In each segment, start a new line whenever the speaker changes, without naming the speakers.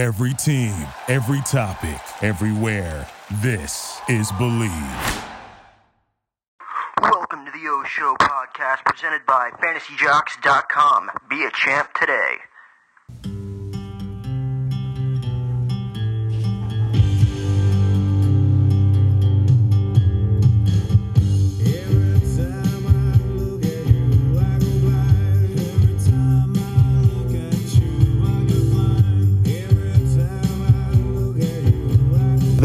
Every team, every topic, everywhere. This is Believe.
Welcome to the O Show podcast presented by FantasyJocks.com. Be a champ today.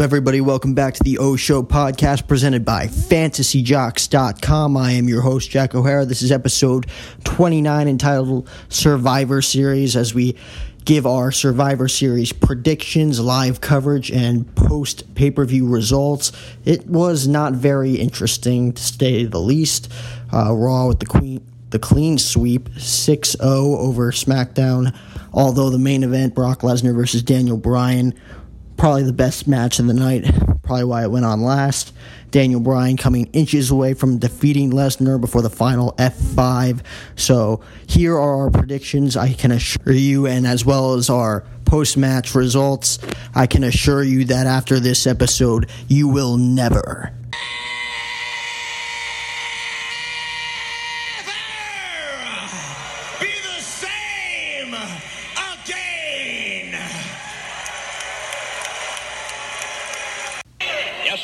Everybody? Welcome back to the O Show podcast presented by FantasyJocks.com. I am your host, Jack O'Hara. This is episode 29 entitled Survivor Series as we give our Survivor Series predictions, live coverage, and post pay per view results. It was not very interesting to say the least. Uh, Raw with the Queen. The clean sweep 6 0 over SmackDown. Although the main event, Brock Lesnar versus Daniel Bryan, probably the best match of the night, probably why it went on last. Daniel Bryan coming inches away from defeating Lesnar before the final F5. So here are our predictions. I can assure you, and as well as our post match results, I can assure you that after this episode, you will never.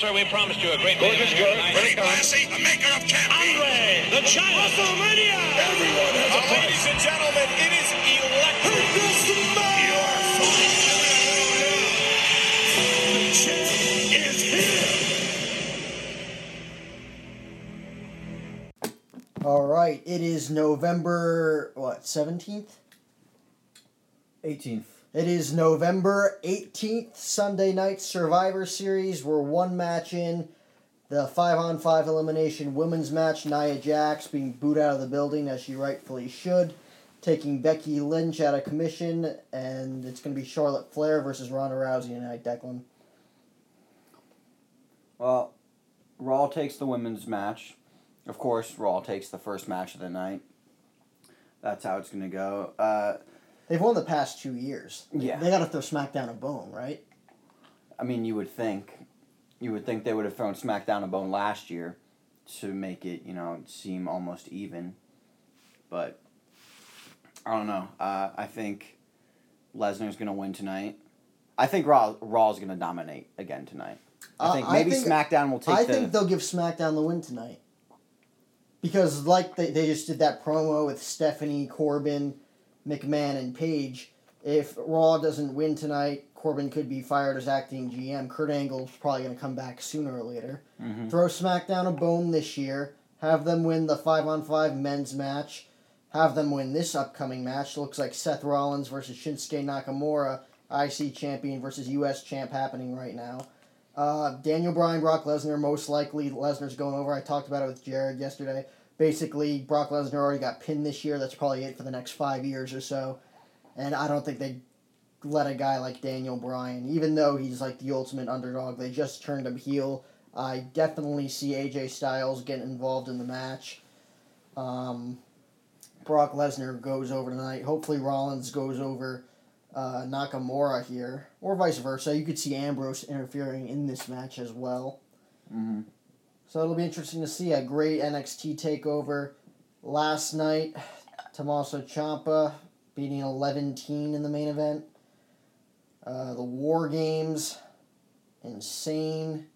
Sir, we promised you a great
Gorgeous girl,
tonight.
very classy, a maker of champions.
Andre, the giant. WrestleMania.
Everyone has a price.
Ladies and gentlemen, it is electric.
The champ is here.
All right, it is November, what, 17th?
18th.
It is November 18th, Sunday night Survivor Series. We're one match in. The 5 on 5 elimination women's match. Nia Jax being booed out of the building as she rightfully should. Taking Becky Lynch out of commission. And it's going to be Charlotte Flair versus Ronda Rousey tonight, Declan.
Well, Raw takes the women's match. Of course, Raw takes the first match of the night. That's how it's going to go. Uh,
They've won the past two years.
Yeah.
They got to throw SmackDown a bone, right?
I mean, you would think, you would think they would have thrown SmackDown a bone last year to make it, you know, seem almost even. But I don't know. Uh, I think Lesnar's going to win tonight. I think Raw Raw's going to dominate again tonight. I
Uh,
think
I
maybe
think-
SmackDown will take
I
the.
think they'll give SmackDown the win tonight. Because like they, they just did that promo with Stephanie, Corbin, McMahon, and Page. If Raw doesn't win tonight, Corbin could be fired as acting GM. Kurt Angle's probably going to come back sooner or later.
Mhm.
Throw SmackDown a bone this year. Have them win the five on five men's match. Have them win this upcoming match. Looks like Seth Rollins versus Shinsuke Nakamura, IC champion versus US champ happening right now. Uh, Daniel Bryan, Brock Lesnar, most likely Lesnar's going over. I talked about it with Jared yesterday. Basically, Brock Lesnar already got pinned this year. That's probably it for the next five years or so. And I don't think they let a guy like Daniel Bryan, even though he's like the ultimate underdog, they just turned him heel. I definitely see AJ Styles getting involved in the match. Um, Brock Lesnar goes over tonight. Hopefully, Rollins goes over uh, Nakamura here, or vice versa. You could see Ambrose interfering in this match as well.
Mhm.
So it'll be interesting to see a great NXT takeover. Last night, Tommaso Ciampa beating Velveteen in the main event. Uh, the War Games, insane.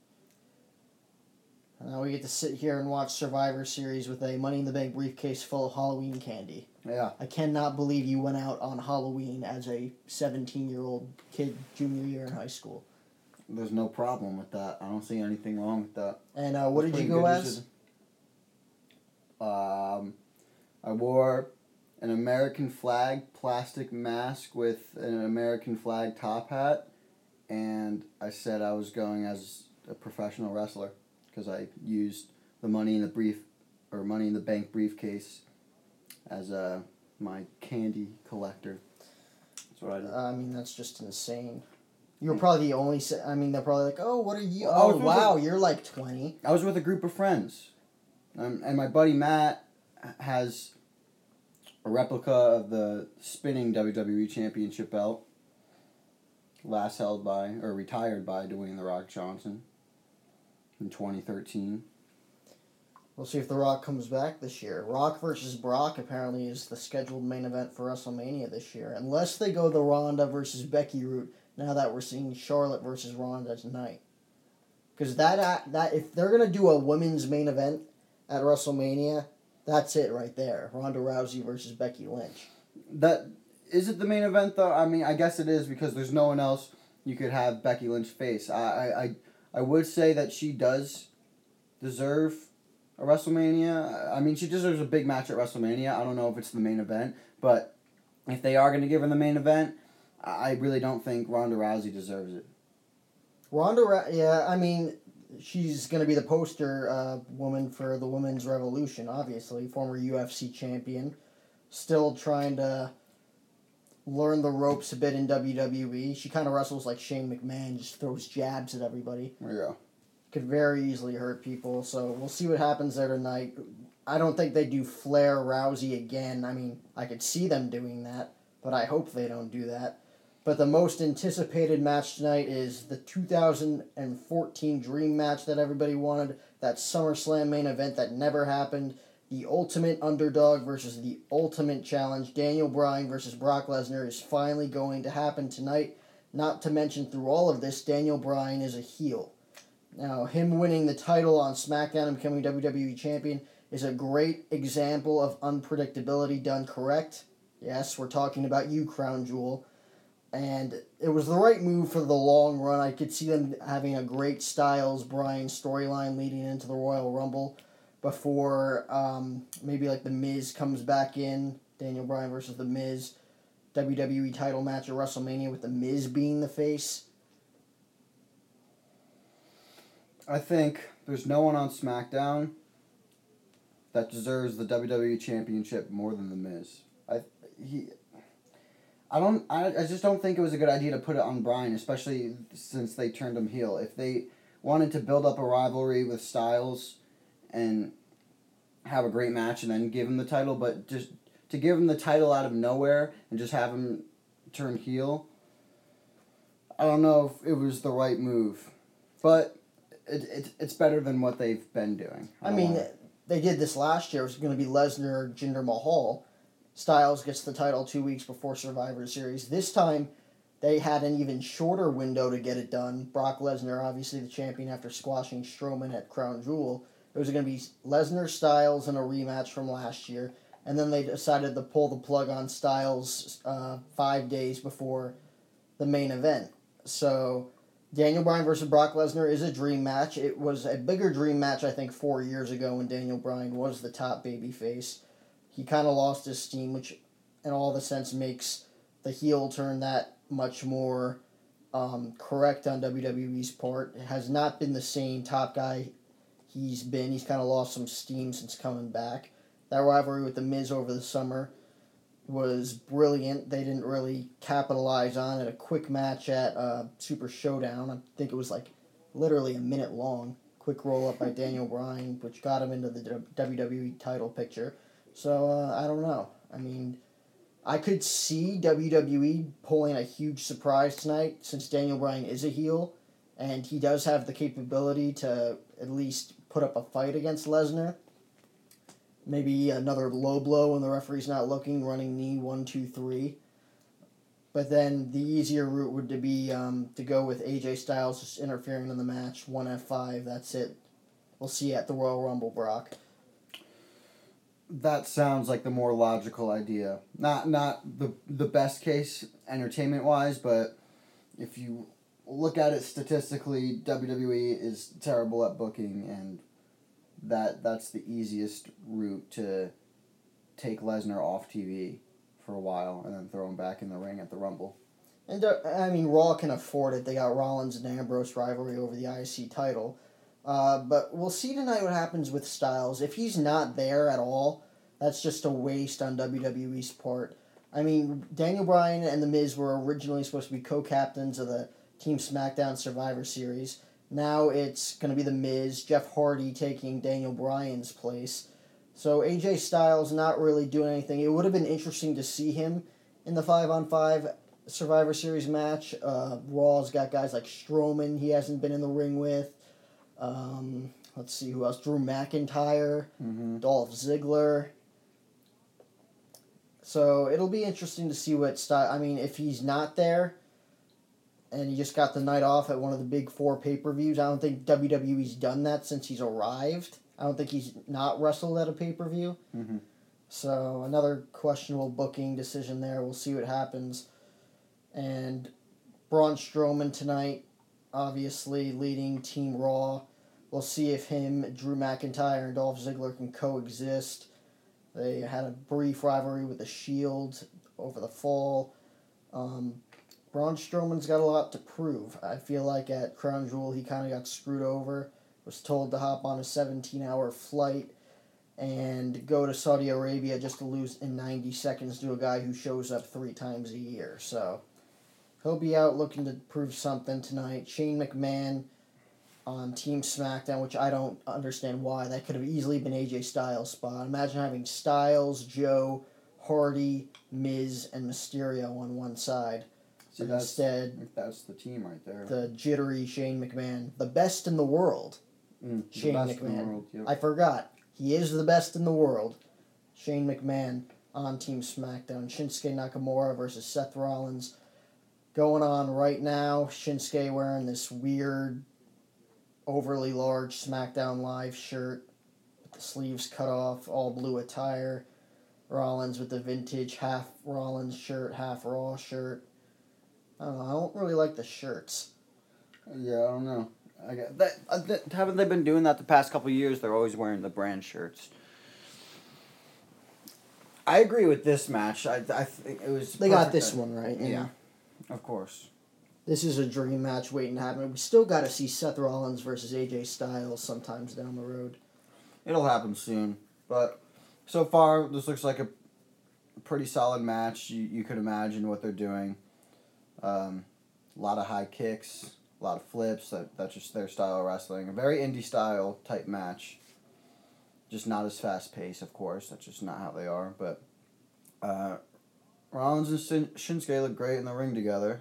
And now we get to sit here and watch Survivor Series with a Money in the Bank briefcase full of Halloween candy.
Yeah.
I cannot believe you went out on Halloween as a 17 year old kid, junior year in high school.
There's no problem with that. I don't see anything wrong with that.
And uh, what did you go as?
Um, I wore an American flag plastic mask with an American flag top hat, and I said I was going as a professional wrestler because I used the money in the brief or money in the bank briefcase as uh, my candy collector. That's what I did.
I mean, that's just insane. You were probably the only. se- I mean, they're probably like, "Oh, what are you?
I
Oh,
was with
wow, you're like 20."
I was with a group of friends, um, and my buddy Matt has a replica of the spinning WWE Championship belt, last held by or retired by Dwayne the Rock Johnson in 2013.
We'll see if The Rock comes back this year. Rock versus Brock apparently is the scheduled main event for WrestleMania this year, unless they go the Ronda versus Becky route. Now that we're seeing Charlotte versus Ronda tonight, because that that if they're gonna do a women's main event at WrestleMania, that's it right there. Ronda Rousey versus Becky Lynch.
That is it the main event though? I mean, I guess it is because there's no one else you could have Becky Lynch face. I I, I, I would say that she does deserve a WrestleMania. I mean, she deserves a big match at WrestleMania. I don't know if it's the main event, but if they are going to give her the main event, I really don't think Ronda Rousey deserves it.
Ronda, yeah, I mean, she's going to be the poster uh, woman for the women's revolution. Obviously, former UFC champion, still trying to learn the ropes a bit in WWE. She kind of wrestles like Shane McMahon, just throws jabs at everybody.
Go.
Could very easily hurt people. So we'll see what happens there tonight. I don't think they do Flair Rousey again. I mean, I could see them doing that, but I hope they don't do that. But the most anticipated match tonight is the 2014 Dream match that everybody wanted, that SummerSlam main event that never happened. The ultimate underdog versus the ultimate challenge. Daniel Bryan versus Brock Lesnar is finally going to happen tonight. Not to mention, through all of this, Daniel Bryan is a heel. Now, him winning the title on SmackDown and becoming WWE Champion is a great example of unpredictability done correct. Yes, we're talking about you, Crown Jewel. And it was the right move for the long run. I could see them having a great Styles Bryan storyline leading into the Royal Rumble before um, maybe like The Miz comes back in. Daniel Bryan versus The Miz. WWE title match at WrestleMania with The Miz being the face.
I think there's no one on SmackDown that deserves the WWE Championship more than The Miz. I he. I don't. I, I just don't think it was a good idea to put it on Bryan, especially since they turned him heel. If they wanted to build up a rivalry with Styles, and have a great match, and then give him the title, but just to give him the title out of nowhere and just have him turn heel. I don't know if it was the right move, but it, it it's better than what they've been doing.
I
don't
mean,
wanna-
they did this last year. It was going to be Lesnar, Jinder Mahal. Styles gets the title two weeks before Survivor Series. This time, they had an even shorter window to get it done. Brock Lesnar, obviously the champion after squashing Strowman at Crown Jewel. It was going to be Lesnar Styles in a rematch from last year, and then they decided to pull the plug on Styles uh, five days before the main event. So Daniel Bryan versus Brock Lesnar is a dream match. It was a bigger dream match, I think, four years ago when Daniel Bryan was the top babyface. He kind of lost his steam, which, in all the sense, makes the heel turn that much more um, correct on WWE's part. It has not been the same top guy he's been. He's kind of lost some steam since coming back. That rivalry with The Miz over the summer was brilliant. They didn't really capitalize on it. A quick match at uh, Super Showdown. I think it was like literally a minute long. Quick roll up by Daniel Bryan, which got him into the WWE title picture. So uh, I don't know. I mean, I could see WWE pulling a huge surprise tonight since Daniel Bryan is a heel, and he does have the capability to at least put up a fight against Lesnar. Maybe another low blow when the referee's not looking, running knee one, two, three. But then the easier route would be um, to go with AJ Styles just interfering in the match, one F five. That's it. We'll see you at the Royal Rumble, Brock.
That sounds like the more logical idea. Not not the the best case entertainment wise, but if you look at it statistically, WWE is terrible at booking, and that that's the easiest route to take Lesnar off TV for a while and then throw him back in the ring at the Rumble.
And uh, I mean, Raw can afford it. They got Rollins and Ambrose rivalry over the IC title. Uh, but we'll see tonight what happens with Styles. If he's not there at all, that's just a waste on WWE's part. I mean, Daniel Bryan and The Miz were originally supposed to be co captains of the Team SmackDown Survivor Series. Now it's going to be The Miz, Jeff Hardy taking Daniel Bryan's place. So AJ Styles not really doing anything. It would have been interesting to see him in the five on five Survivor Series match. Uh, Raw's got guys like Strowman. He hasn't been in the ring with. Um, let's see who else. Drew McIntyre,
Mm-hmm.
Dolph Ziggler. So it'll be interesting to see what style. I mean, if he's not there, and he just got the night off at one of the big four pay per views, I don't think WWE's done that since he's arrived. I don't think he's not wrestled at a pay per view.
Mhm.
So another questionable booking decision there. We'll see what happens. And Braun Strowman tonight, obviously leading Team Raw. We'll see if him, Drew McIntyre, and Dolph Ziggler can coexist. They had a brief rivalry with the Shield over the fall. Um, Braun Strowman's got a lot to prove. I feel like at Crown Jewel he kind of got screwed over. Was told to hop on a 17 hour flight and go to Saudi Arabia just to lose in 90 seconds to a guy who shows up three times a year. So he'll be out looking to prove something tonight. Shane McMahon on Team SmackDown, which I don't understand why. That could have easily been AJ Styles' spot. Imagine having Styles, Joe, Hardy, Miz, and Mysterio on one side.
See,
But
that's,
instead,
that's the team right there.
the jittery Shane McMahon, the best in the world.
Mm,
Shane
the
McMahon.
world, yep.
I forgot. He is the best in the world. Shane McMahon on Team SmackDown. Shinsuke Nakamura versus Seth Rollins. Going on right now. Shinsuke wearing this weird, overly large SmackDown Live shirt with the sleeves cut off, all blue attire. Rollins with the vintage half Rollins shirt, half Raw shirt. I don't know. I don't really like the shirts.
Yeah, I don't know. I got that. Uh, haven't they been doing that the past couple of years? They're always wearing the brand shirts. I agree with this match. I I think it was.
They got this one right.
Yeah,
know.
Of course.
This is a dream match waiting to happen. We still got to see Seth Rollins versus AJ Styles sometimes down the road.
It'll happen soon. But so far, this looks like a pretty solid match. You you could imagine what they're doing. Um, a lot of high kicks, a lot of flips. That that's just their style of wrestling. A very indie style type match. Just not as fast paced, of course. That's just not how they are. But uh, Rollins and Shin- Shinsuke look great in the ring together.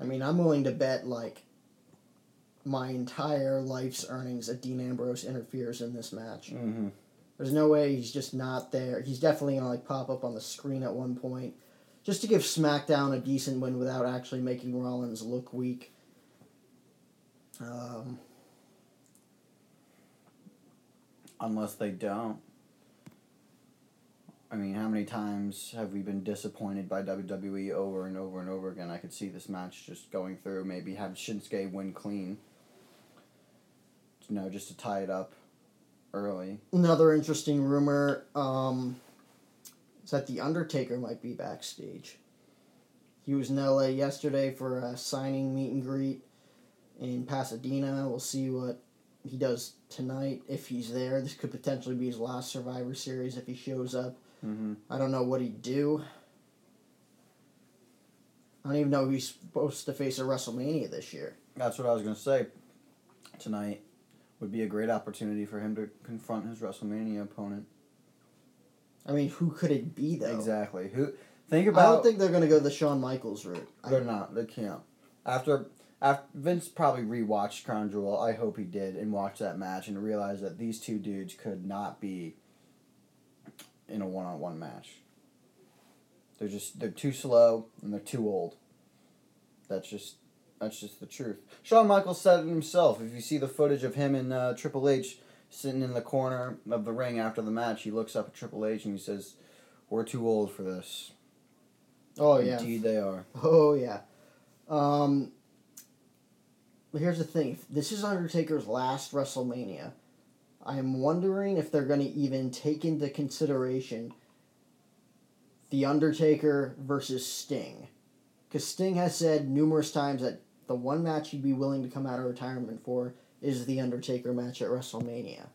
I mean, I'm willing to bet like my entire life's earnings that Dean Ambrose interferes in this match.
Mm-hmm.
There's no way he's just not there. He's definitely gonna like pop up on the screen at one point, just to give SmackDown a decent win without actually making Rollins look weak. Um,
Unless they don't. I mean, how many times have we been disappointed by WWE over and over and over again? I could see this match just going through. Maybe have Shinsuke win clean. You know, just to tie it up early.
another interesting rumor um, is that the Undertaker might be backstage. He was in LA yesterday for a signing meet and greet in Pasadena. We'll see what he does tonight if he's there. This could potentially be his last Survivor Series if he shows up.
Mm-hmm.
I don't know what he'd do. I don't even know he's supposed to face at WrestleMania this year.
That's what I was gonna say. Tonight would be a great opportunity for him to confront his WrestleMania opponent.
I mean, who could it be though?
Exactly. Who? Think about I
don't think they're going to go the Shawn Michaels route.
They're not. They can't. After after Vince probably rewatched Crown Jewel. I hope he did and watched that match and realized that these two dudes could not be in a one on one match. They're just they're too slow and they're too old. That's just that's just the truth. Shawn Michaels said it himself. If you see the footage of him and uh, Triple H sitting in the corner of the ring after the match, he looks up at Triple H and he says, "We're too old for this."
oh yeah.
Indeed, they are.
Oh yeah. Um but here's the thing. This is Undertaker's last WrestleMania. I am wondering if they're going to even take into consideration The Undertaker versus Sting. Because Sting has said numerous times that the one match he'd be willing to come out of retirement for is the Undertaker match at WrestleMania.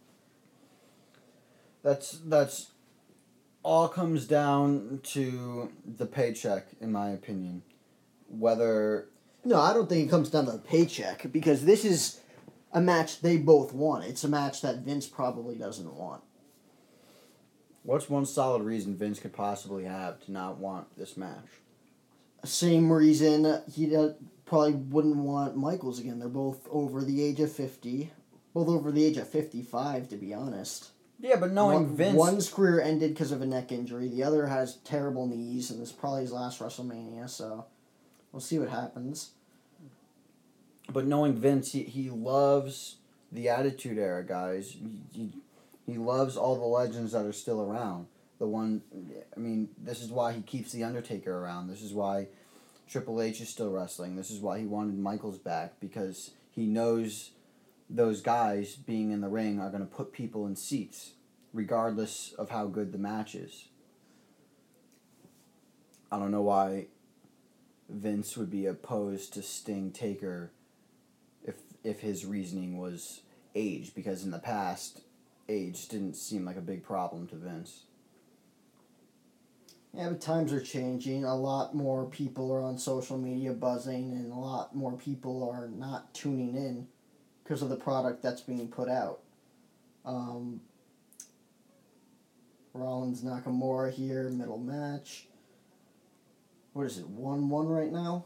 That's that's all comes down to the paycheck, in my opinion. Whether
No, I don't think it comes down to the paycheck because this is a match they both want. It's a match that Vince probably doesn't want.
What's one solid reason Vince could possibly have to not want this match?
Same reason he probably wouldn't want Michaels again. They're both over the age of 50. Both over the age of 55, to be honest.
Yeah, but knowing
One-
Vince,
One's career ended because of a neck injury. The other has terrible knees, and this is probably his last WrestleMania, so we'll see what happens.
but knowing Vince, he, he loves the Attitude Era guys. He, he, loves all the legends that are still around. The one, I mean, this is why he keeps the Undertaker around. This is why Triple H is still wrestling. This is why he wanted Michaels back because he knows those guys being in the ring are going to put people in seats, regardless of how good the match is. I don't know why Vince would be opposed to Sting Taker if if his reasoning was age because in the past age didn't seem like a big problem to Vince.
Yeah, but times are changing. A lot more people are on social media buzzing, and a lot more people are not tuning in because of the product that's being put out. Um, Rollins Nakamura here, middle match. What is it, 1 1 right now?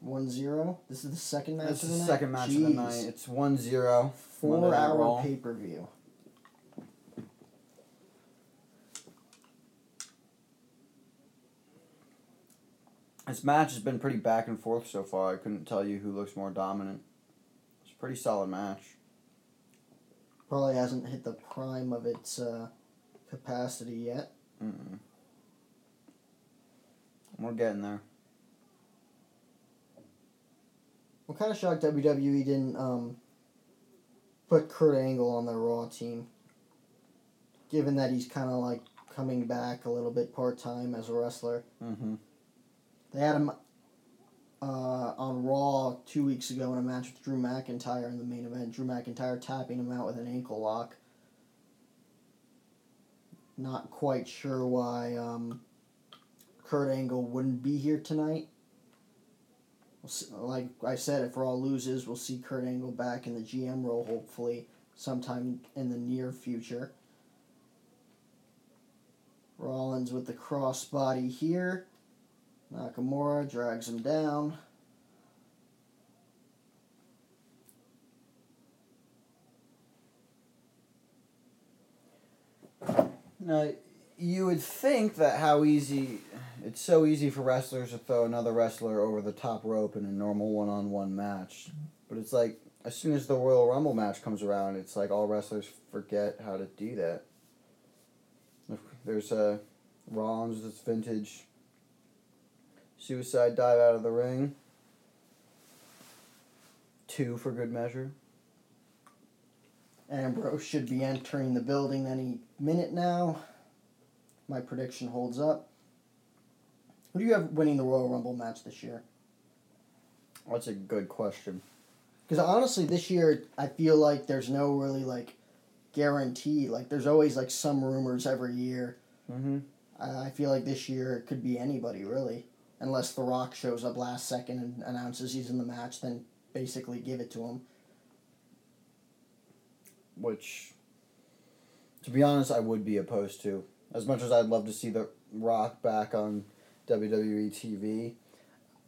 1 0? This is the second match
That's
of
the night.
This is the night?
second match of the night. It's 1-0.
Four
Monday
hour pay per view.
This match has been pretty back and forth so far. I couldn't tell you who looks more dominant. It's a pretty solid match.
Probably hasn't hit the prime of its uh, capacity yet.
Mm-mm. We're getting there.
I'm kind of shocked WWE didn't um, put Kurt Angle on their Raw team, given that he's kind of like coming back a little bit part time as a wrestler.
Mm-hmm.
They had him uh, on Raw two weeks ago in a match with Drew McIntyre in the main event. Drew McIntyre tapping him out with an ankle lock. Not quite sure why um, Kurt Angle wouldn't be here tonight. We'll see, like I said, if Raw loses, we'll see Kurt Angle back in the GM role hopefully sometime in the near future. Rollins with the crossbody here. Nakamura drags him down.
Now, you would think that how easy it's so easy for wrestlers to throw another wrestler over the top rope in a normal one-on-one match, but it's like as soon as the Royal Rumble match comes around, it's like all wrestlers forget how to do that. There's a Rollins that's vintage suicide dive out of the ring. Two for good measure.
Ambrose should be entering the building any minute now. My prediction holds up. Who do you have winning the Royal Rumble match this year?
That's a good question.
Because honestly, this year I feel like there's no really like guarantee. Like there's always like some rumors every year.
Mm-hmm.
I I feel like this year it could be anybody really, unless The Rock shows up last second and announces he's in the match. Then basically give it to him.
which, to be honest, I would be opposed to. As much as I'd love to see The Rock back on WWE TV,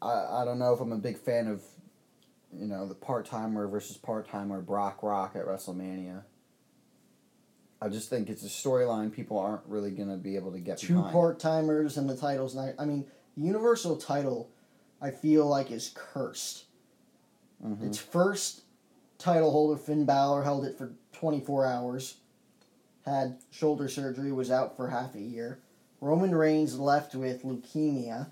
I, I don't know if I'm a big fan of, you know, the part timer versus part timer Brock Rock at WrestleMania. I just think it's a storyline people aren't really gonna be able to get
Two part timers and the titles. Not, I mean, Universal title, I feel like is cursed.
Mhm.
Its first title holder, Finn Balor, held it for 24 hours. Had shoulder surgery, was out for half a year. Roman Reigns left with leukemia,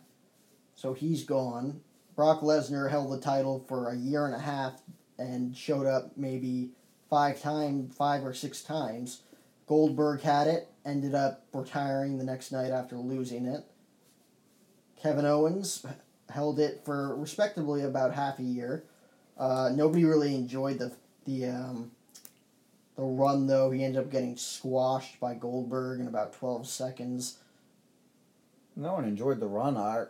so he's gone. Brock Lesnar held the title for a year and a half and showed up maybe five time, five or six times. Goldberg had it, ended up retiring the next night after losing it. Kevin Owens held it for respectably about half a year. Uh, nobody really enjoyed the the um, the run though. He ended up getting squashed by Goldberg in about twelve seconds.
No one enjoyed the run. I,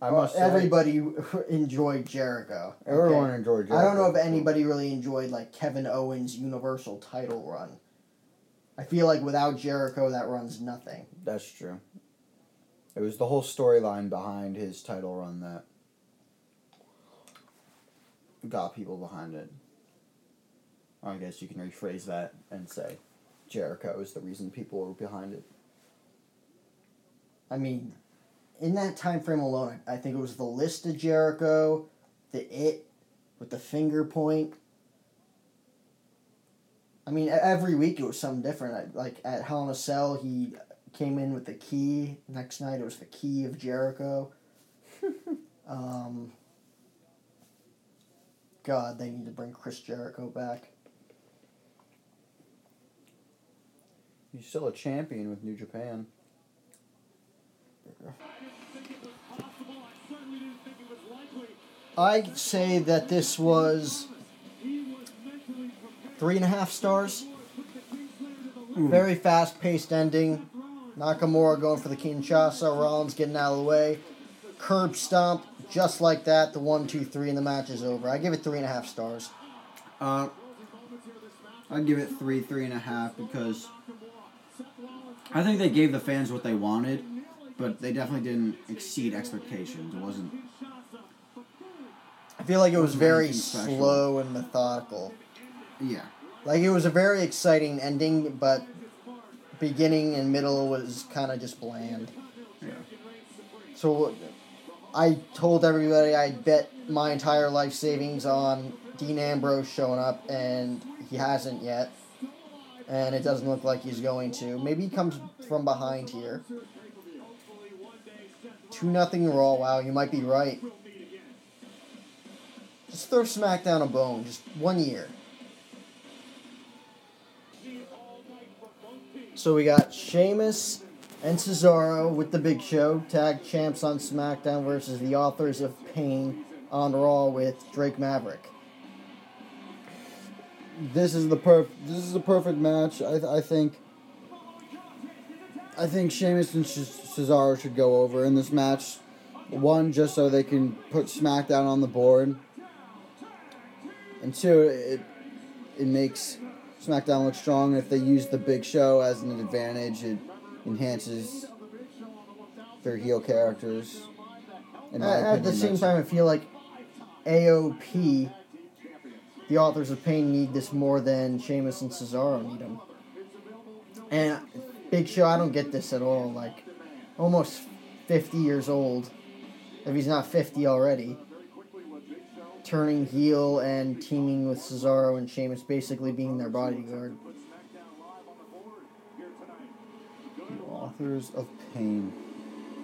I
Well,
must say,
everybody enjoyed Jericho. okay?
everyone enjoyed.
I don't know if anybody really enjoyed like Kevin Owens' Universal title run. I feel like without Jericho, that runs nothing.
That's true. It was the whole storyline behind his title run that got people behind it. I guess you can rephrase that and say Jericho is the reason people were behind it.
I mean, in that time frame alone, I think it was the list of Jericho, the it with the finger point. I mean, every week it was something different. Like at Hell in a Cell, he came in with the key. Next night it was the key of Jericho. um, God, they need to bring Chris Jericho back.
He's still a champion with New Japan.
I say that this was three and a half stars. Very fast paced ending. Nakamura going for the Kinshasa. Rollins getting out of the way. Curb stomp, just like that. The one, two, three, and the match is over. I give it three and a half stars.
Uh, I'd give it three, three and a half because I think they gave the fans what they wanted, but they definitely didn't exceed expectations. It wasn't.
I feel like it was very
special.
slow and methodical.
Yeah.
Like it was a very exciting ending, but beginning and middle was kind of just bland.
Yeah.
So I told everybody I'd bet my entire life savings on Dean Ambrose showing up, and he hasn't yet. And it doesn't look like he's going to. Maybe he comes from behind here. 2 nothing Raw. Wow, you might be right. Just throw SmackDown a bone. Just one year. So we got Sheamus and Cesaro with the Big Show, tag champs on SmackDown versus the Authors of Pain on Raw with Drake Maverick.
This is the perf. This is the perfect match. I, I think. I think Sheamus and Cesaro should go over in this match. One, just so they can put SmackDown on the board, and two, it it makes SmackDown look strong. And If they use the Big Show as an advantage, it enhances their heel characters.
At, at the same time, I feel like AOP, the Authors of Pain, need this more than Sheamus and Cesaro need them. And Big Show, I don't get this at all. Like, almost 50 years old, if he's not 50 already, turning heel and teaming with Cesaro and Sheamus, basically being their bodyguard.
Authors of Pain.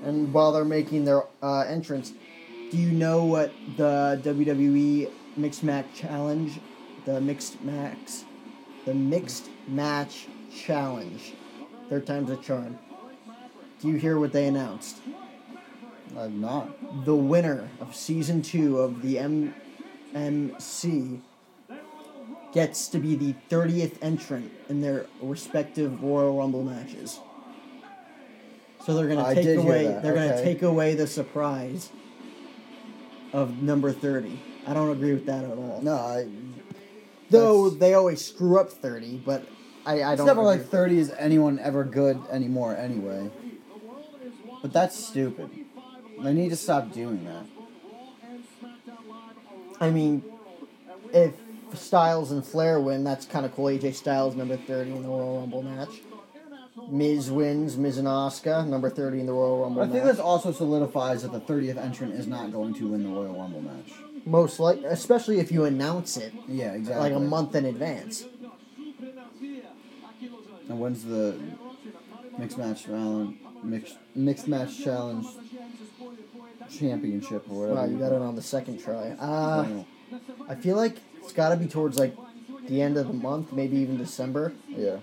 And while they're making their uh, entrance, do you know what the WWE Mixed Match Challenge, the Mixed Max, the Mixed Match Challenge, third time's a charm. Do you hear what they announced?
I've not.
The winner of season two of the MMC gets to be the 30th entrant in their respective Royal Rumble matches. So they're gonna
I
take away. They're gonna take away the surprise of number 30. I don't agree with that at all.
No, I.
Though they always screw up 30, but I, I
It's
don't.
never like 30 is anyone ever good anymore, anyway. But that's stupid. They need to stop doing that.
I mean, if Styles and Flair win, that's kind of cool. AJ Styles number 30 in the Royal Rumble match. Miz wins, Miz and Asuka number 30 in the Royal Rumble
I think
match.
this also solidifies that the 30th entrant is not going to win the Royal Rumble match.
Most like, especially if you announce it
Yeah, exactly.
like a month in advance.
And when's the mixed match challenge? Mixed mixed match challenge championship or whatever.
Wow, you got it on the second try. Uh, I feel like it's got to be towards like the end of the month, maybe even December.
yeah.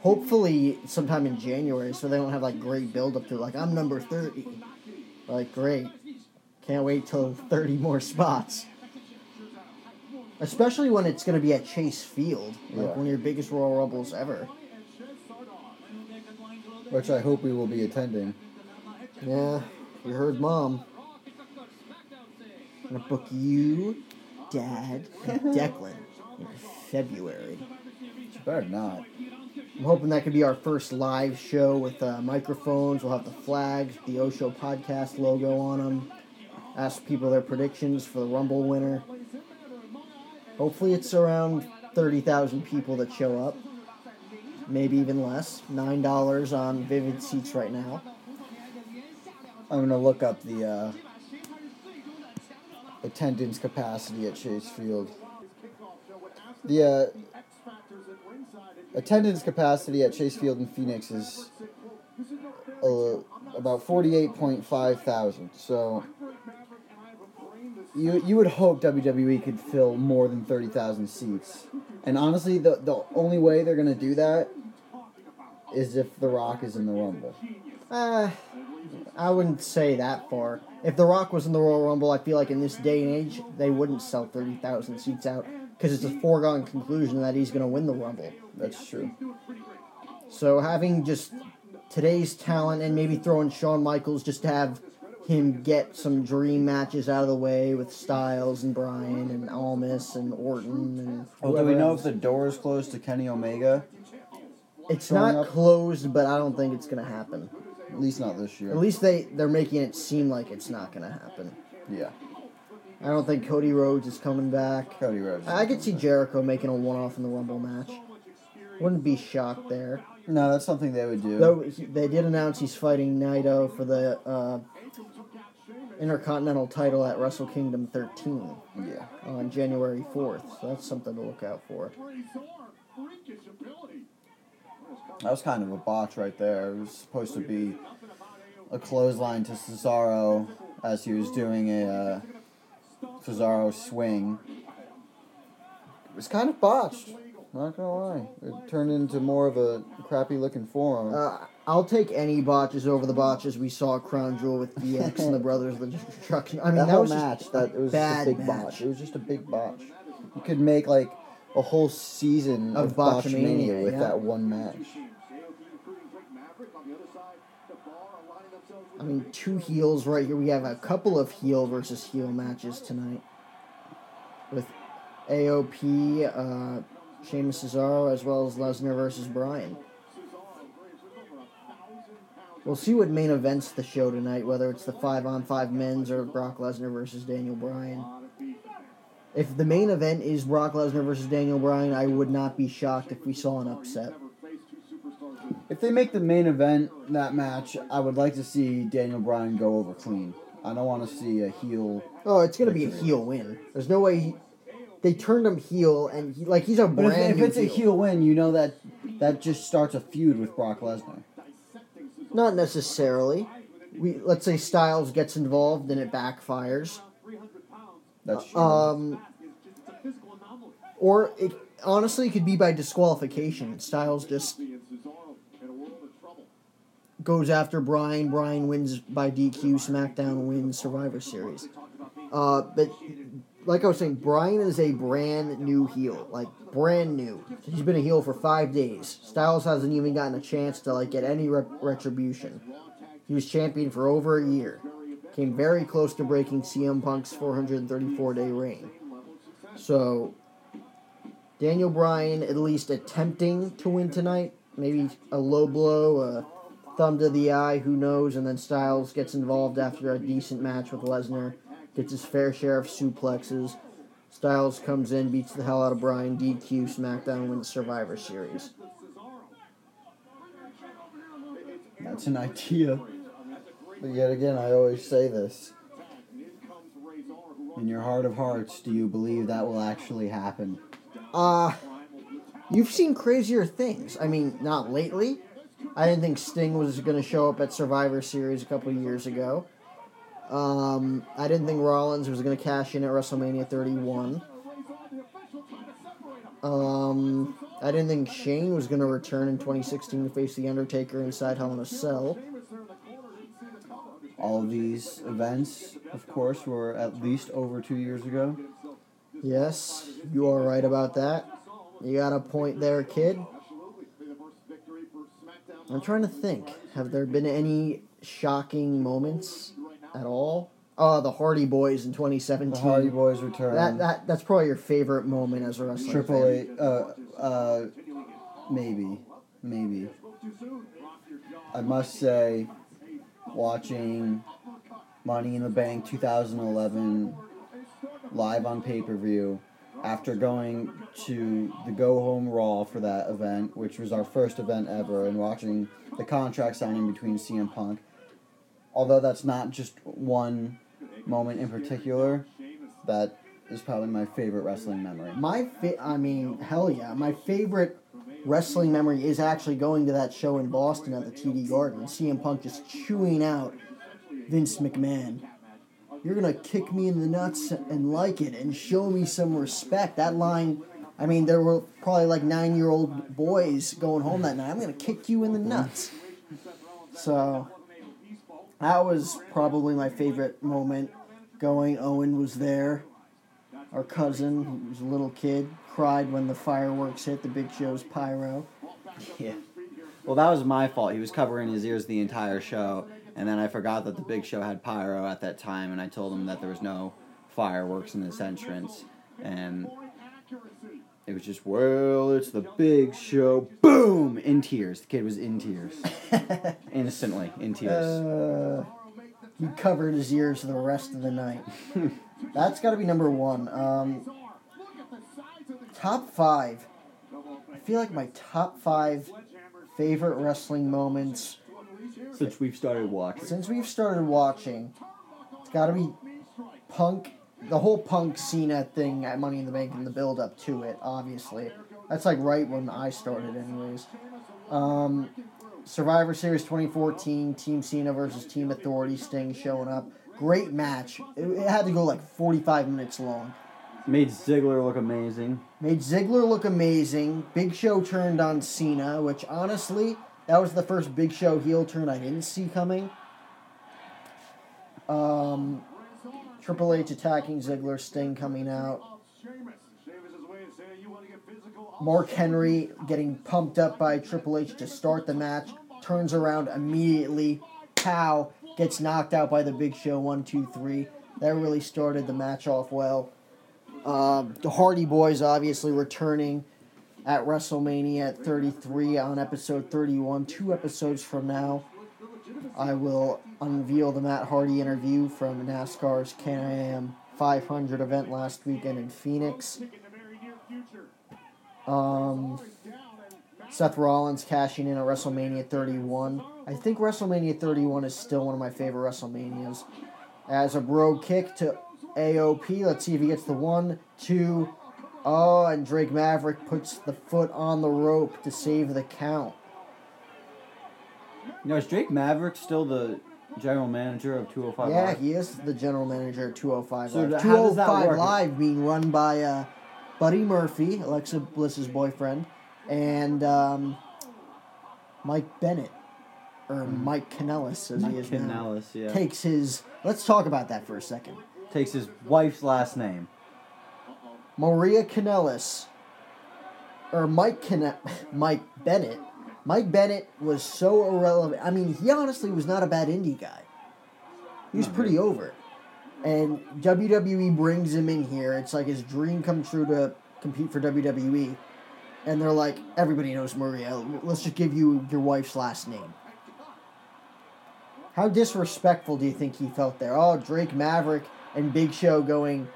Hopefully, sometime in January, so they don't have like great build up to like I'm number thirty. Like great, can't wait till thirty more spots. Especially when it's gonna be at Chase Field, like
Yeah.
one of your biggest Royal Rumbles ever.
Which I hope we will be attending.
Yeah, you heard, Mom. gonna book you, Dad, and Declan in February.
Better not.
I'm hoping that could be our first live show with uh, microphones. We'll have the flags, the Osho podcast logo on them. Ask people their predictions for the Rumble winner. Hopefully, it's around 30,000 people that show up. Maybe even less. $9 on Vivid Seats right now.
I'm gonna look up the uh, attendance capacity at Chase Field. The uh, attendance capacity at Chase Field in Phoenix is uh, about forty-eight point five thousand. So you you would hope WWE could fill more than thirty thousand seats. And honestly, the the only way they're gonna do that is if The Rock is in the Rumble.
Uh, I wouldn't say that far. If The Rock was in the Royal Rumble, I feel like in this day and age, they wouldn't sell 30,000 seats out because it's a foregone conclusion that he's going to win the Rumble.
That's true.
So having just today's talent and maybe throwing Shawn Michaels just to have him get some dream matches out of the way with Styles and Bryan and Almas and Orton and
Well, do we know
else.
if the door is closed to Kenny Omega?
It's not
up?
closed, but I don't think it's going to happen.
At least not this year.
At least they they're making it seem like it's not going to happen.
yeah.
I don't think Cody Rhodes is coming back.
Cody Rhodes.
I could see Jericho making a one-off in the Rumble match. Wouldn't be shocked there.
No, that's something they would do.
Though he, they did announce he's fighting Naito for the uh, Intercontinental title at Wrestle Kingdom 13
Yeah.
on January 4th. So that's something to look out for.
That was kind of a botch right there. It was supposed to be a clothesline to Cesaro as he was doing a uh, Cesaro swing. It was kind of botched. Not gonna lie. It turned into more of a crappy looking forearm.
Uh, I'll take any botches over the botches we saw at Crown Jewel with DX and the Brothers of the Destruction. I mean,
that,
that,
whole
was
match, that it was just
bad
a big
match.
botch. It was just a big botch. You could make like a whole season
Of
of,
Botchamania,
Botchamania with
yeah.
that one match.
I mean, two heels right here. We have a couple of heel versus heel matches tonight with AOP, uh, Sheamus Cesaro, as well as Lesnar versus Bryan. We'll see what main events the show tonight, whether it's the five on five men's or Brock Lesnar versus Daniel Bryan. If the main event is Brock Lesnar versus Daniel Bryan, I would not be shocked if we saw an upset.
If they make the main event that match, I would like to see Daniel Bryan go over clean. I don't want to see a heel.
Oh, it's gonna be a heel win. There's no way he, they turned him heel, and he, like he's a
But if,
brand
if
new
it's a heel win, you know that that just starts a feud with Brock Lesnar.
Not necessarily. We let's say Styles gets involved and it backfires.
That's true.
Um, or it honestly could be by disqualification. Styles just goes after Bryan. Bryan wins by DQ. SmackDown wins Survivor Series. Uh, but like I was saying, Bryan is a brand new heel, like brand new. He's been a heel for five days. Styles hasn't even gotten a chance to like get any rep- retribution. He was champion for over a year. Came very close to breaking CM Punk's 434 day reign. So, Daniel Bryan at least attempting to win tonight. Maybe a low blow, a thumb to the eye, who knows? And then Styles gets involved after a decent match with Lesnar, gets his fair share of suplexes. Styles comes in, beats the hell out of Bryan, DQ, SmackDown, wins Survivor Series.
That's an idea. But yet again, I always say this. In your heart of hearts, do you believe that will actually happen?
Uh, you've seen crazier things. I mean, not lately. I didn't think Sting was going to show up at Survivor Series a couple years ago. Um, I didn't think Rollins was going to cash in at WrestleMania 31. Um, I didn't think Shane was going to return in 2016 to face The Undertaker inside Hell in a Cell.
All of these events, of course, were at least over two years ago.
Yes, you are right about that. You got a point there, kid. I'm trying to think. Have there been any shocking moments at all? Oh, the Hardy Boys in 2017.
The Hardy Boys return.
That, that that's probably your favorite moment as a wrestler.
Triple
fan.
H, uh, uh, maybe. maybe. I must say, watching Money in the Bank 2011 live on pay per view after going to the Go Home Raw for that event, which was our first event ever, and watching the contract signing between CM Punk. Although that's not just one moment in particular, that is probably my favorite wrestling memory.
My fa- I mean, hell yeah. My favorite wrestling memory is actually going to that show in Boston at the TD Garden. CM Punk just chewing out Vince McMahon. You're gonna kick me in the nuts and like it and show me some respect. That line, I mean, there were probably like nine year old boys going home that night. I'm gonna kick you in the nuts. So that was probably my favorite moment. Going, Owen was there. Our cousin, who was a little kid, cried when the fireworks hit the Big Show's pyro.
Yeah. Well, that was my fault. He was covering his ears the entire show, and then I forgot that the Big Show had pyro at that time, and I told him that there was no fireworks in this entrance, and it was just, well, it's the Big Show. Boom! In tears. The kid was in tears. Instantly in tears.
Uh, he covered his ears the rest of the night. That's got to be number one. Um, top five. I feel like my top five favorite wrestling moments
Since we've started watching.
since we've started watching. It's got to be Punk, the whole Punk Cena thing at Money in the Bank and the build up to it. Obviously, that's like right when I started, anyways. Um, Survivor Series 2014, Team Cena versus Team Authority, Sting showing up. Great match. It, it had to go like 45 minutes long.
Made Ziggler look amazing.
Made Ziggler look amazing. Big Show turned on Cena, which honestly, that was the first Big Show heel turn I didn't see coming. Um, Triple H attacking Ziggler, Sting coming out. Mark Henry getting pumped up by Triple H to start the match, turns around immediately. Pow gets knocked out by the Big Show. One, two, three. That really started the match off well. Um, the Hardy Boys obviously returning at WrestleMania at 33 on episode 31. Two episodes from now, I will unveil the Matt Hardy interview from NASCAR's Can-Am 500 event last weekend in Phoenix. Um, Seth Rollins cashing in at WrestleMania 31. I think WrestleMania 31 is still one of my favorite WrestleManias. As a Brogue Kick to AOP, let's see if he gets the one, two, oh, and Drake Maverick puts the foot on the rope to save the count.
You know, is Drake Maverick still the general manager of 205
Yeah,
Live?
he is the general manager of 205
So
Live.
th- how does that
205
work?
Live being run by uh, Buddy Murphy, Alexa Bliss's boyfriend, and um, Mike Bennett, or mm. Mike Kanellis, as he
Mike
is now.
Yeah.
Takes his. Let's talk about that for a second.
Takes his wife's last name.
Maria Kanellis, or Mike Cane- Mike Bennett. Mike Bennett was so irrelevant. I mean, he honestly was not a bad indie guy. He was pretty over. And WWE brings him in here. It's like his dream come true to compete for WWE. And they're like, everybody knows Maria. Let's just give you your wife's last name. How disrespectful do you think he felt there? Oh, Drake Maverick and Big Show going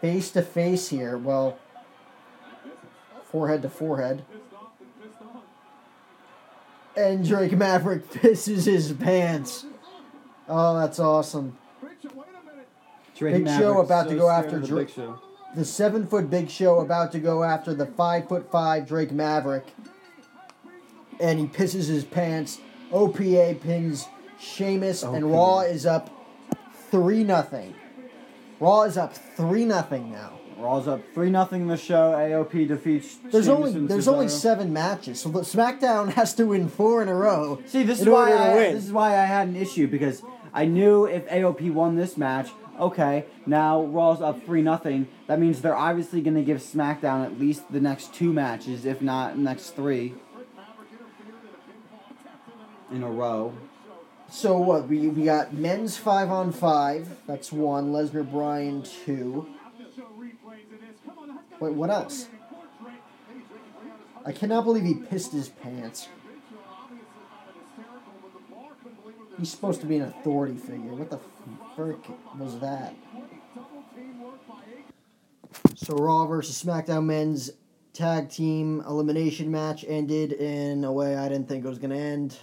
face to face here. Well, forehead to forehead. And Drake Maverick pisses his pants. Oh, that's awesome.
Drake
Big Show
Maverick's
about to go after
Drake. the
Dra-
Big Show.
The seven foot Big Show about to go after the five foot five Drake Maverick. And he pisses his pants. OPA pins Sheamus, and Raw is up 3 nothing. Raw is up 3 nothing now.
Raw's up three nothing the show. AOP defeats.
There's
Sheamus
only there's only seven matches, so the SmackDown has to win four in a row.
See, this is why I,
win.
this is why I had an issue because I knew if AOP won this match, okay, now Raw's up three nothing. That means they're obviously going to give SmackDown at least the next two matches, if not next three, in a row.
So what we we got men's five on five. That's one. Lesnar Bryan two. Wait, what else? I cannot believe he pissed his pants. He's supposed to be an authority figure. What the frick was that? So Raw versus SmackDown men's tag team elimination match ended in a way I didn't think it was going to end.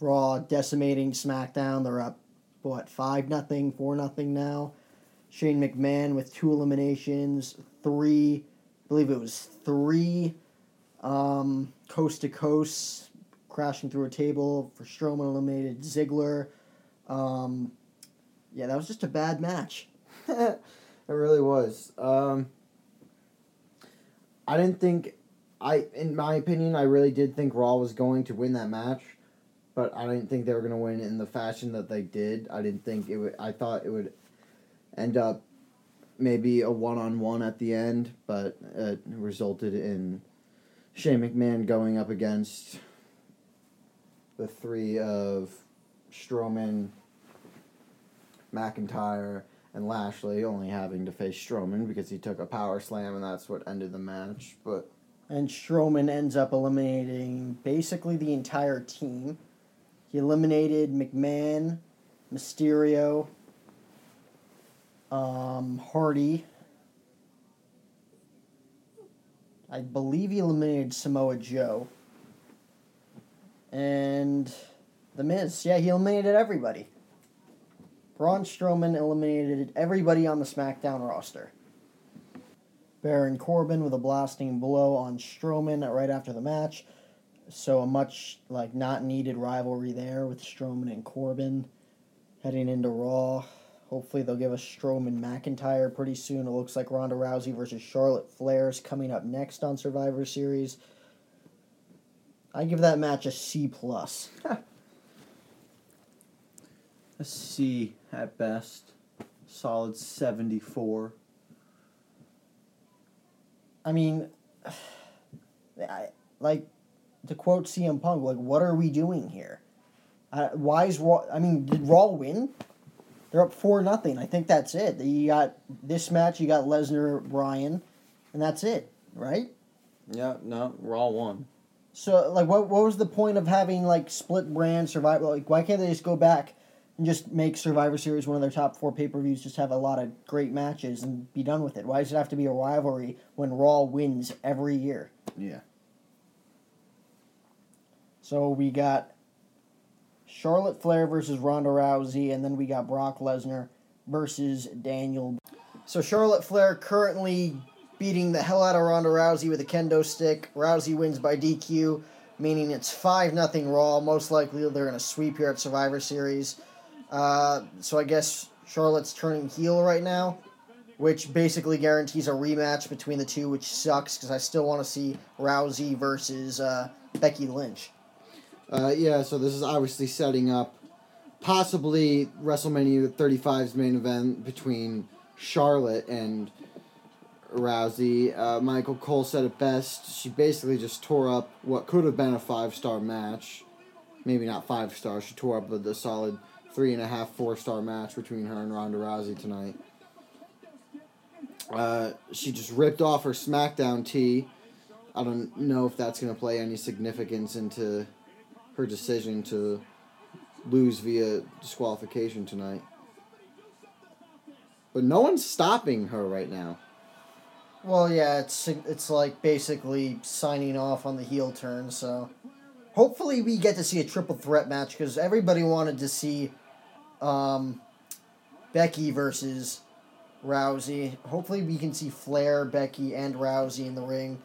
Raw decimating SmackDown. They're up, what, 5 nothing, 4 nothing now. Shane McMahon with two eliminations, three, I believe it was three um, coast to coast, crashing through a table for Strowman eliminated Ziggler. Um, yeah, that was just a bad match.
it really was. Um, I didn't think, I in my opinion, I really did think Raw was going to win that match, but I didn't think they were going to win in the fashion that they did. I didn't think it would. I thought it would end up maybe a one on one at the end, but it resulted in Shane McMahon going up against the three of Strowman, McIntyre, and Lashley, only having to face Strowman because he took a power slam and that's what ended the match. But
And Strowman ends up eliminating basically the entire team. He eliminated McMahon, Mysterio, um, Hardy. I believe he eliminated Samoa Joe. And The Miz. Yeah, he eliminated everybody. Braun Strowman eliminated everybody on the SmackDown roster. Baron Corbin with a blasting blow on Strowman right after the match. So a much like not needed rivalry there with Strowman and Corbin heading into Raw. Hopefully they'll give us Strowman McIntyre pretty soon. It looks like Ronda Rousey versus Charlotte Flair is coming up next on Survivor Series. I give that match a C plus.
a C at best, solid seventy four.
I mean, I, like to quote CM Punk, like, what are we doing here? Uh, why is Raw? I mean, did Raw win? They're up four nothing. I think that's it. You got this match. You got Lesnar, Bryan, and that's it, right?
Yeah, no, Raw won.
So, like, what what was the point of having like split brand Survivor? Like, why can't they just go back and just make Survivor Series one of their top four pay per views? Just have a lot of great matches and be done with it. Why does it have to be a rivalry when Raw wins every year?
Yeah.
So we got Charlotte Flair versus Ronda Rousey, and then we got Brock Lesnar versus Daniel. So Charlotte Flair currently beating the hell out of Ronda Rousey with a kendo stick. Rousey wins by DQ, meaning it's five nothing Raw. Most likely they're gonna sweep here at Survivor Series. Uh, so I guess Charlotte's turning heel right now, which basically guarantees a rematch between the two, which sucks because I still want to see Rousey versus uh, Becky Lynch.
Uh, yeah, so this is obviously setting up possibly WrestleMania 35's main event between Charlotte and Rousey. Uh, Michael Cole said it best. She basically just tore up what could have been a five star match. Maybe not five stars. She tore up the solid three and a half, four star match between her and Ronda Rousey tonight. Uh, she just ripped off her SmackDown tee. I don't know if that's going to play any significance into her decision to lose via disqualification tonight. But no one's stopping her right now.
Well, yeah, it's it's like basically signing off on the heel turn. So, hopefully, we get to see a triple threat match because everybody wanted to see um, Becky versus Rousey. Hopefully, we can see Flair, Becky, and Rousey in the ring.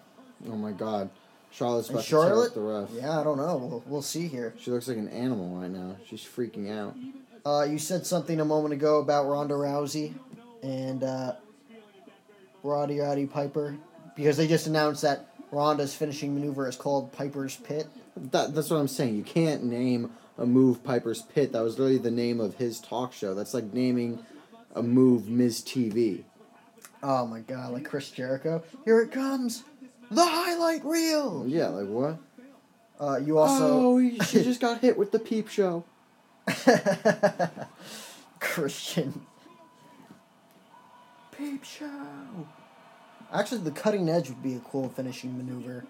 Oh my god. Charlotte's about to tear
Charlotte,
up the ref.
yeah, I don't know. We'll, we'll see here.
She looks like an animal right now. She's freaking out.
Uh, you said something a moment ago about Ronda Rousey and uh, Roddy Roddy Piper because they just announced that Ronda's finishing maneuver is called Piper's Pit.
That, that's what I'm saying. You can't name a move Piper's Pit. That was literally the name of his talk show. That's like naming a move MizTV.
Oh my god, like Chris Jericho. Here it comes! The highlight reel!
Yeah, like what?
Uh, you also.
oh, she just got hit with the peep show.
Christian. Peep show! Actually, the cutting edge would be a cool finishing maneuver.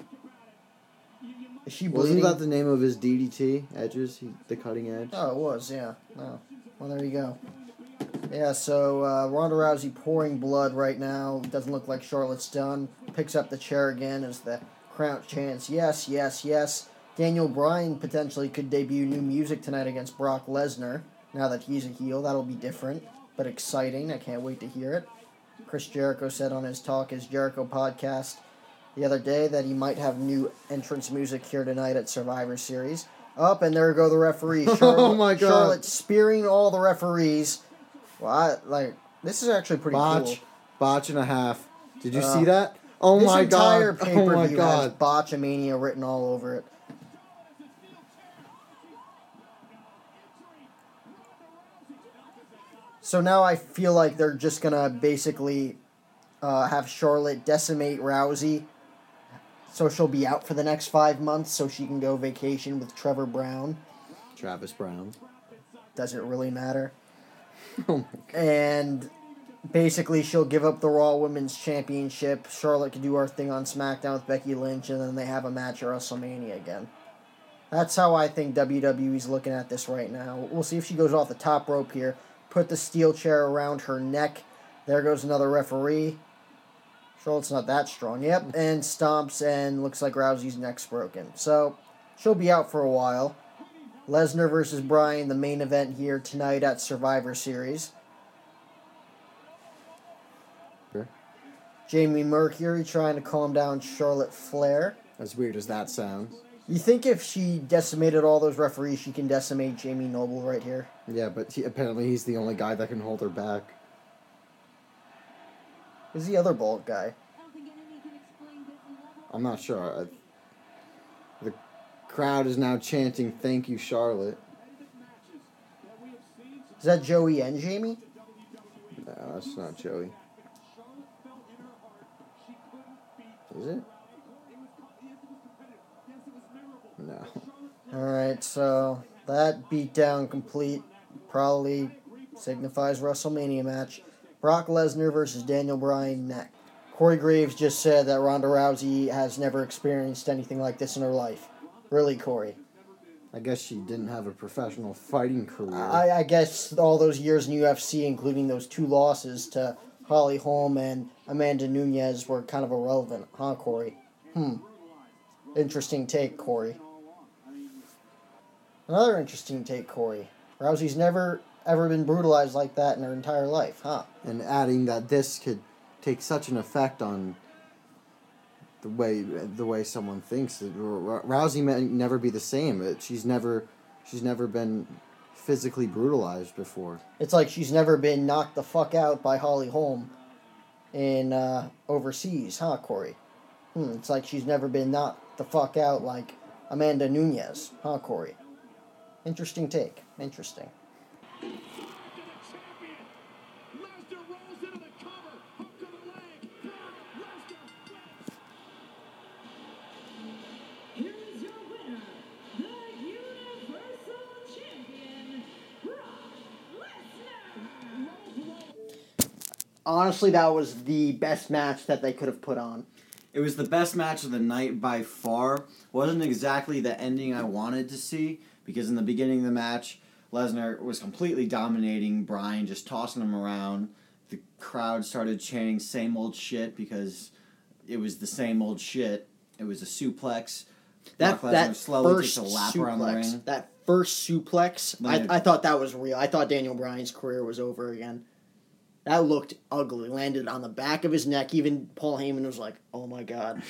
Is she
Wasn't that the name of his DDT? Edges, he, the cutting edge.
Oh, it was, yeah. Oh, well, there you go. Yeah, so uh, Ronda Rousey pouring blood right now. Doesn't look like Charlotte's done. Picks up the chair again as the crowd chants, yes, yes, yes. Daniel Bryan potentially could debut new music tonight against Brock Lesnar. Now that he's a heel, that'll be different, but exciting. I can't wait to hear it. Chris Jericho said on his Talk is Jericho podcast the other day that he might have new entrance music here tonight at Survivor Series. Up and there go the referees. Charlotte,
Oh my God.
Charlotte spearing all the referees. Well, I, like this is actually pretty
Botch,
cool.
botch and a half. Did you
Uh,
see that? Oh
this
my
entire
god!
pay
Oh
per
my
view has
god!
Botchamania written all over it. So now I feel like they're just gonna basically uh, have Charlotte decimate Rousey, so she'll be out for the next five months, so she can go vacation with Trevor Brown.
Travis Browne.
Does it really matter?
Oh
and basically she'll give up the Raw Women's Championship. Charlotte can do her thing on SmackDown with Becky Lynch, and then they have a match at WrestleMania again. That's how I think WWE's looking at this right now. We'll see if she goes off the top rope here. Put the steel chair around her neck. There goes another referee. Charlotte's not that strong. Yep, and stomps, and looks like Rousey's neck's broken. So she'll be out for a while. Lesnar versus Bryan, the main event here tonight at Survivor Series.
Sure.
Jamie Mercury trying to calm down Charlotte Flair.
As weird as that sounds.
You think if she decimated all those referees, she can decimate Jamie Noble right here?
Yeah, but he, apparently he's the only guy that can hold her back.
Who's the other bald guy?
I'm not sure. I, the crowd is now chanting, "Thank you, Charlotte."
Is that Joey and Jamie?
No, that's not Joey. Is it? No.
Alright, so that beatdown complete probably signifies WrestleMania match. Brock Lesnar versus Daniel Bryan next. Corey Graves just said that Ronda Rousey has never experienced anything like this in her life. Really, Corey?
I guess she didn't have a professional fighting career.
I, I guess all those years in UFC, including those two losses to Holly Holm and Amanda Nunes, were kind of irrelevant, huh, Corey? Hmm. Interesting take, Corey. Another interesting take, Corey. Rousey's never ever been brutalized like that in her entire life, huh?
and adding that this could take such an effect on the way the way someone thinks. Rousey may never be the same. She's never she's never been physically brutalized before.
It's like she's never been knocked the fuck out by Holly Holm in uh, overseas, huh, Corey? Hmm, it's like she's never been knocked the fuck out like Amanda Nunes, huh, Corey? Interesting take. Interesting. Honestly, that was the best match that they could have put on.
It was the best match of the night by far. Wasn't exactly the ending I wanted to see because in the beginning of the match, Lesnar was completely dominating Bryan, just tossing him around. The crowd started chanting "same old shit" because it was the same old shit. It was a suplex.
That
Brock
that
slowly
first
takes a lap around the
suplex,
ring.
that first suplex, I, I thought that was real. I thought Daniel Bryan's career was over again. That looked ugly. Landed on the back of his neck. Even Paul Heyman was like, "Oh my god."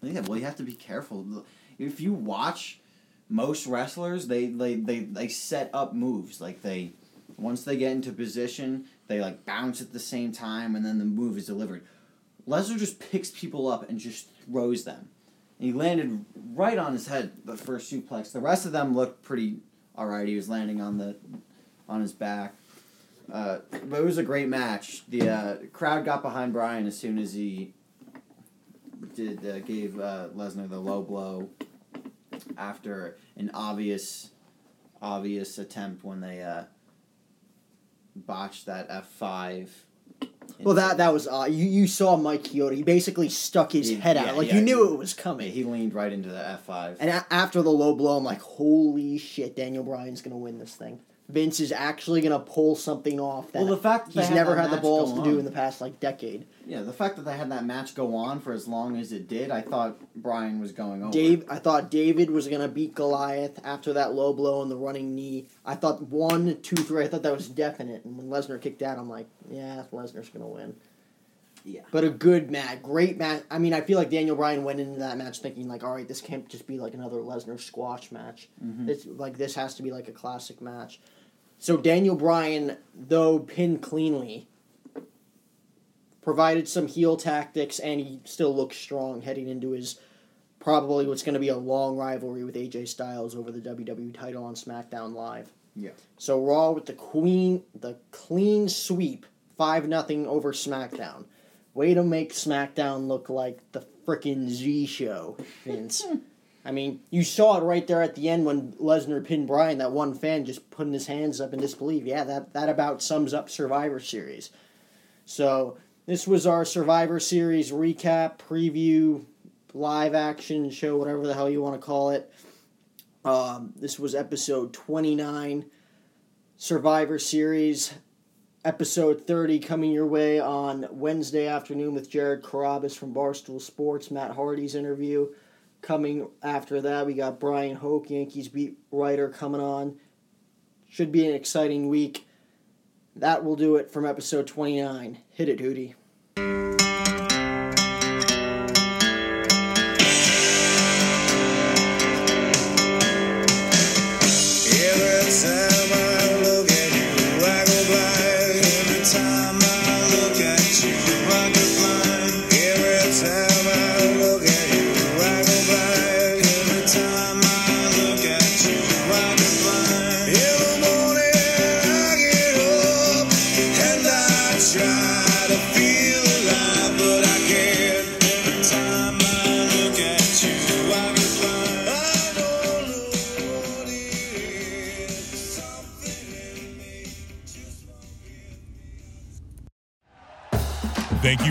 Yeah, well, you have to be careful. If you watch most wrestlers, they they, they, they set up moves. Like they, once they get into position, they like bounce at the same time, and then the move is delivered. Lesnar just picks people up and just throws them. And he landed right on his head the first suplex. The rest of them looked pretty alright. He was landing on the on his back. Uh, but it was a great match. The uh, crowd got behind Bryan as soon as he did uh, gave uh, Lesnar the low blow after an obvious obvious attempt when they uh, botched that F five
Well, that that was uh, you. You saw Mike Chioda. He basically stuck his
He-
head
yeah,
out, like
yeah,
you knew it was coming.
he leaned right into the F five.
and a- after the low blow, I'm like, holy shit, Daniel Bryan's gonna win this thing. Vince is actually gonna pull something off that
Well, the fact that
he's never had the balls to do in the past like decade.
Yeah, the fact that they had that match go on for as long as it did, I thought Bryan was going over.
Dave, I thought David was gonna beat Goliath after that low blow and the running knee. I thought one, two, three. I thought that was definite. And when Lesnar kicked out, I'm like, yeah, Lesnar's gonna win.
Yeah.
But a good match, great match. I mean, I feel like Daniel Bryan went into that match thinking like, all right, this can't just be like another Lesnar squash match. Mm-hmm. It's like this has to be like a classic match. So Daniel Bryan, though pinned cleanly, provided some heel tactics, and he still looks strong heading into his probably what's going to be a long rivalry with AJ Styles over the WWE title on SmackDown Live.
Yeah.
So Raw with the queen, the clean sweep, five nothing over SmackDown. Way to make SmackDown look like the frickin' Z show, Vince. I mean, you saw it right there at the end when Lesnar pinned Bryan. That one fan just putting his hands up in disbelief. Yeah, that that about sums up Survivor Series. So this was our Survivor Series recap, preview, live action show, whatever the hell you want to call it. Um, this was episode 29, Survivor Series, episode 30 coming your way on Wednesday afternoon with Jared Carrabis from Barstool Sports, Matt Hardy's interview. Coming after that, we got Bryan Hoch, Yankees beat writer, coming on. Should be an exciting week. That will do it from episode 29. Hit it, Hootie.